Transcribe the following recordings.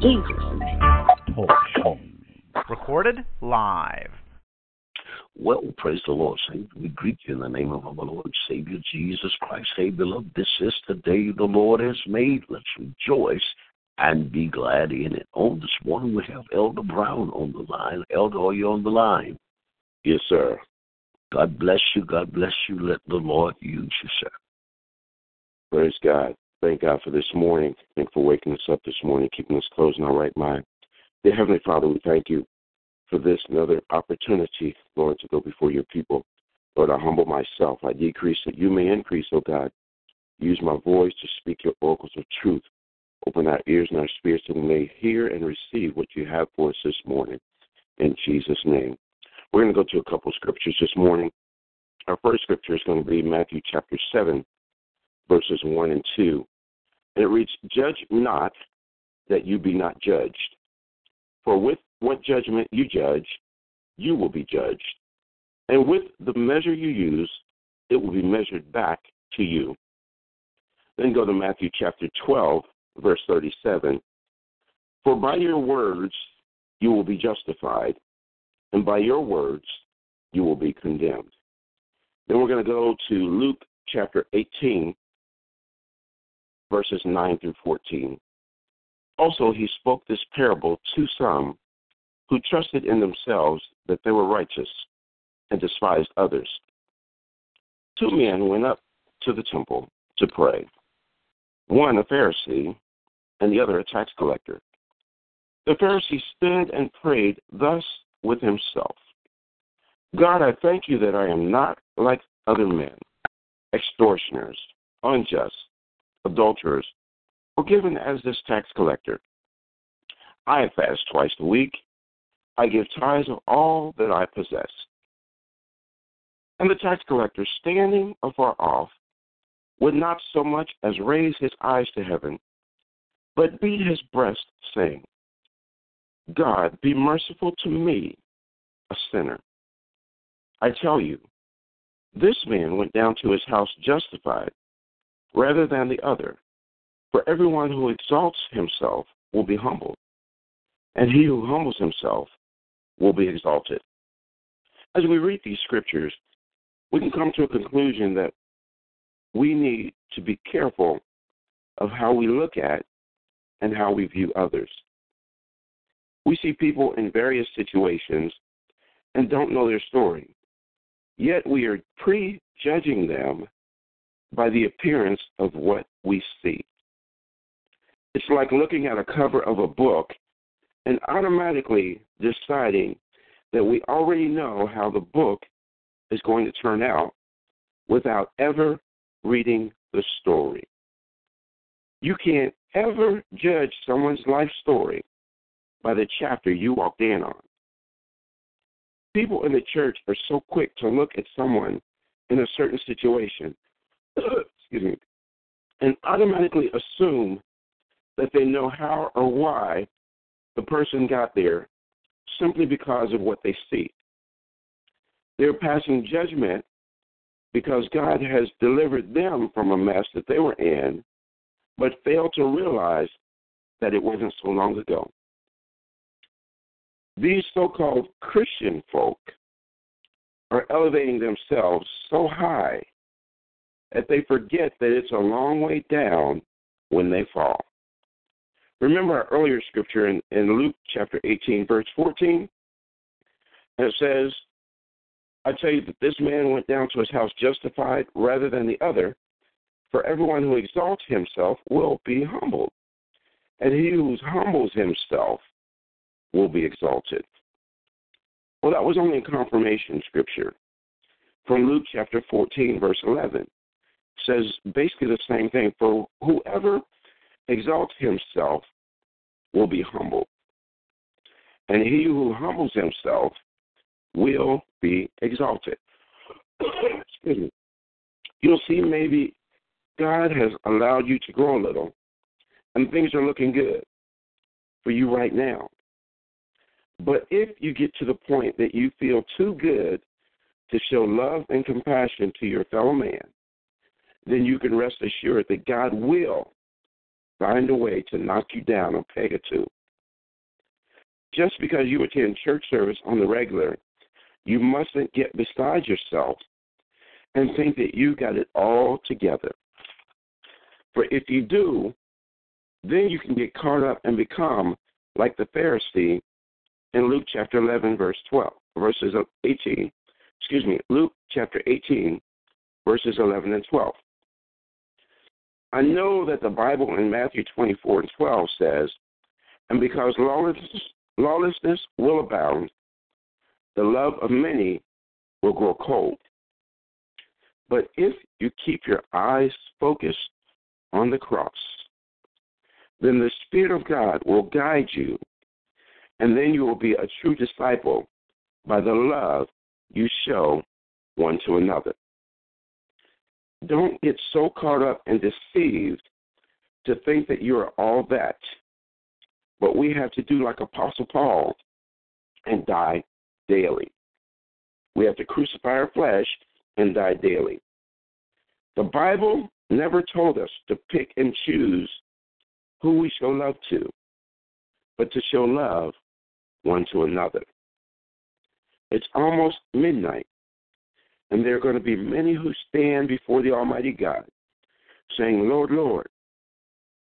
Jesus' name. Talk show. Recorded live. Well, praise the Lord, Saint. We greet you in the name of our Lord Savior Jesus Christ. Hey, beloved, this is the day the Lord has made. Let's rejoice and be glad in it. On this morning, we have Elder Brown on the line. Elder, are you on the line? Yes, sir. God bless you. God bless you. Let the Lord use you, sir. Praise God. Thank God for this morning. Thank for waking us up this morning, keeping us closed in our right mind. Dear Heavenly Father, we thank you for this another opportunity, Lord, to go before your people. Lord, I humble myself. I decrease that you may increase, oh God. Use my voice to speak your oracles of truth. Open our ears and our spirits that we may hear and receive what you have for us this morning. In Jesus' name. We're going to go to a couple of scriptures this morning. Our first scripture is going to be Matthew chapter 7, verses 1 and 2. And it reads, Judge not that you be not judged. For with what judgment you judge, you will be judged. And with the measure you use, it will be measured back to you. Then go to Matthew chapter 12, verse 37. For by your words you will be justified, and by your words you will be condemned. Then we're going to go to Luke chapter 18, verses 9 through 14. Also, he spoke this parable to some who trusted in themselves that they were righteous and despised others. Two men went up to the temple to pray one a Pharisee and the other a tax collector. The Pharisee stood and prayed thus with himself God, I thank you that I am not like other men, extortioners, unjust, adulterers, or given as this tax collector. I fast twice a week. I give tithes of all that I possess. And the tax collector, standing afar off, would not so much as raise his eyes to heaven, but beat his breast, saying, God, be merciful to me, a sinner. I tell you, this man went down to his house justified rather than the other. For everyone who exalts himself will be humbled, and he who humbles himself will be exalted. As we read these scriptures, we can come to a conclusion that we need to be careful of how we look at and how we view others. We see people in various situations and don't know their story. Yet we are prejudging them by the appearance of what we see. It's like looking at a cover of a book and automatically deciding that we already know how the book is going to turn out without ever reading the story. You can't ever judge someone's life story by the chapter you walked in on. People in the church are so quick to look at someone in a certain situation excuse me, and automatically assume that they know how or why the person got there simply because of what they see. They're passing judgment because God has delivered them from a mess that they were in, but failed to realize that it wasn't so long ago. These so called Christian folk are elevating themselves so high that they forget that it's a long way down when they fall. Remember our earlier scripture in, in Luke chapter 18, verse 14? And it says, I tell you that this man went down to his house justified rather than the other. For everyone who exalts himself will be humbled, and he who humbles himself will be exalted. Well, that was only a confirmation scripture from Luke chapter 14, verse 11 says basically the same thing. For whoever exalts himself will be humbled, and he who humbles himself will be exalted. Excuse me. You'll see maybe God has allowed you to grow a little, and things are looking good for you right now. But if you get to the point that you feel too good to show love and compassion to your fellow man, then you can rest assured that God will find a way to knock you down a peg or two just because you attend church service on the regular, you mustn't get beside yourself and think that you got it all together. For if you do, then you can get caught up and become like the Pharisee in Luke chapter 11, verse 12, verses 18. Excuse me, Luke chapter 18, verses 11 and 12. I know that the Bible in Matthew 24 and 12 says, And because lawlessness, lawlessness will abound, the love of many will grow cold. But if you keep your eyes focused on the cross, then the Spirit of God will guide you, and then you will be a true disciple by the love you show one to another. Don't get so caught up and deceived to think that you are all that. But we have to do like Apostle Paul and die daily. We have to crucify our flesh and die daily. The Bible never told us to pick and choose who we show love to, but to show love one to another. It's almost midnight, and there are going to be many who stand before the Almighty God, saying, Lord, Lord,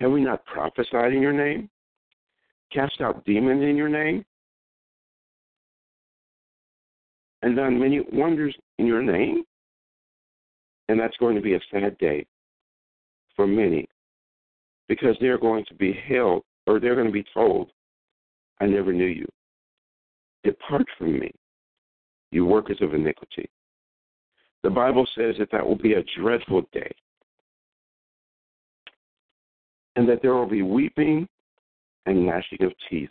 have we not prophesied in your name? Cast out demons in your name? And done many wonders in your name? And that's going to be a sad day for many because they're going to be held or they're going to be told, I never knew you. Depart from me, you workers of iniquity. The Bible says that that will be a dreadful day and that there will be weeping and gnashing of teeth.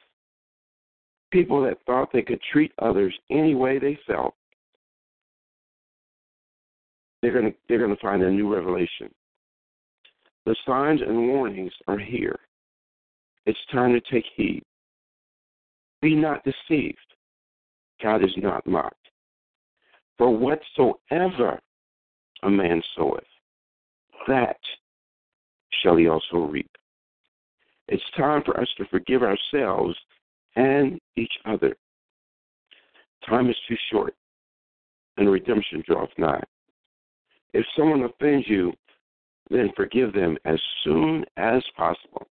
People that thought they could treat others any way they felt they're going to they're going to find a new revelation. The signs and warnings are here. It's time to take heed. Be not deceived. God is not mocked. For whatsoever a man soweth, that shall he also reap. It's time for us to forgive ourselves and each other. Time is too short, and redemption draweth nigh. If someone offends you, then forgive them as soon as possible.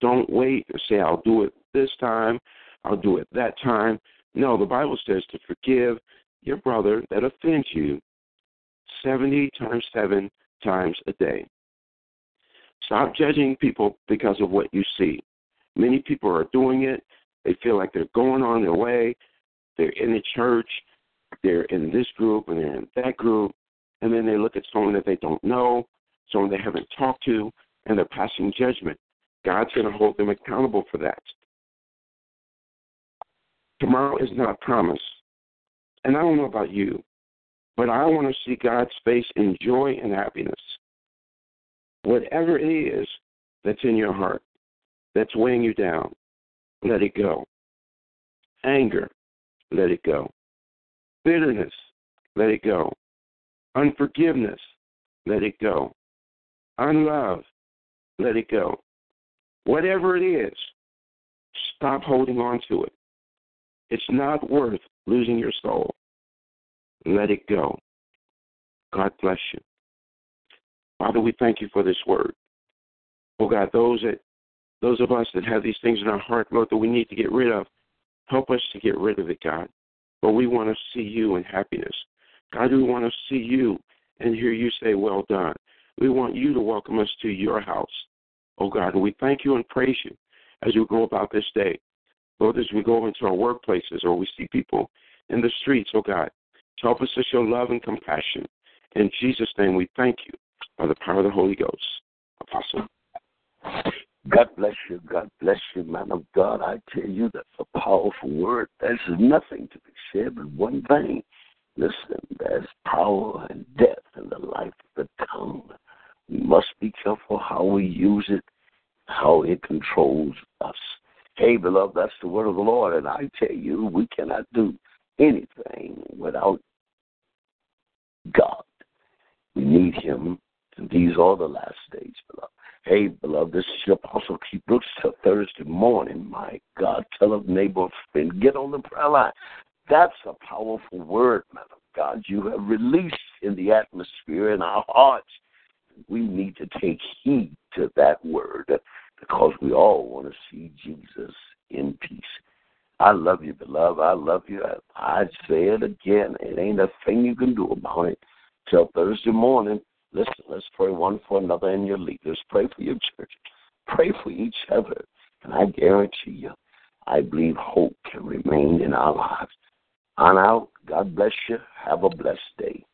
Don't wait and say, I'll do it this time, I'll do it that time. No, the Bible says to forgive your brother that offends you 70 times 7 times a day. Stop judging people because of what you see. Many people are doing it. They feel like they're going on their way. They're in the church. They're in this group and they're in that group and then they look at someone that they don't know, someone they haven't talked to, and they're passing judgment. God's going to hold them accountable for that. Tomorrow is not promised. And I don't know about you, but I want to see God's face in joy and happiness. Whatever it is that's in your heart, that's weighing you down, let it go. Anger, let it go. Bitterness, let it go. Unforgiveness, let it go. Unlove, let it go. Whatever it is, stop holding on to it. It's not worth losing your soul. Let it go. God bless you. Father, we thank you for this word. Oh God, those that those of us that have these things in our heart, Lord, that we need to get rid of, help us to get rid of it, God. But we want to see you in happiness. God, we want to see you and hear you say, Well done. We want you to welcome us to your house, oh God. And we thank you and praise you as we go about this day. Lord, as we go into our workplaces or we see people in the streets, oh God, help us to show love and compassion. In Jesus' name, we thank you by the power of the Holy Ghost. Apostle. God bless you. God bless you, man of God. I tell you, that's a powerful word. There's nothing to be said but one thing. Listen, there's power and death in the life of the tongue. We must be careful how we use it, how it controls us. Hey, beloved, that's the word of the Lord, and I tell you, we cannot do anything without God. We need Him, these are the last days, beloved. Hey, beloved, this is your Apostle Keith Brooks till Thursday morning. My God, tell a neighbor, friend, get on the prayer line. That's a powerful word, man of God, you have released in the atmosphere in our hearts. We need to take heed to that word because we all want to see Jesus in peace. I love you, beloved. I love you. I I say it again. It ain't a thing you can do about it. Till Thursday morning, listen, let's pray one for another and your leaders. Pray for your church. Pray for each other. And I guarantee you, I believe hope can remain in our lives. On out. God bless you. Have a blessed day.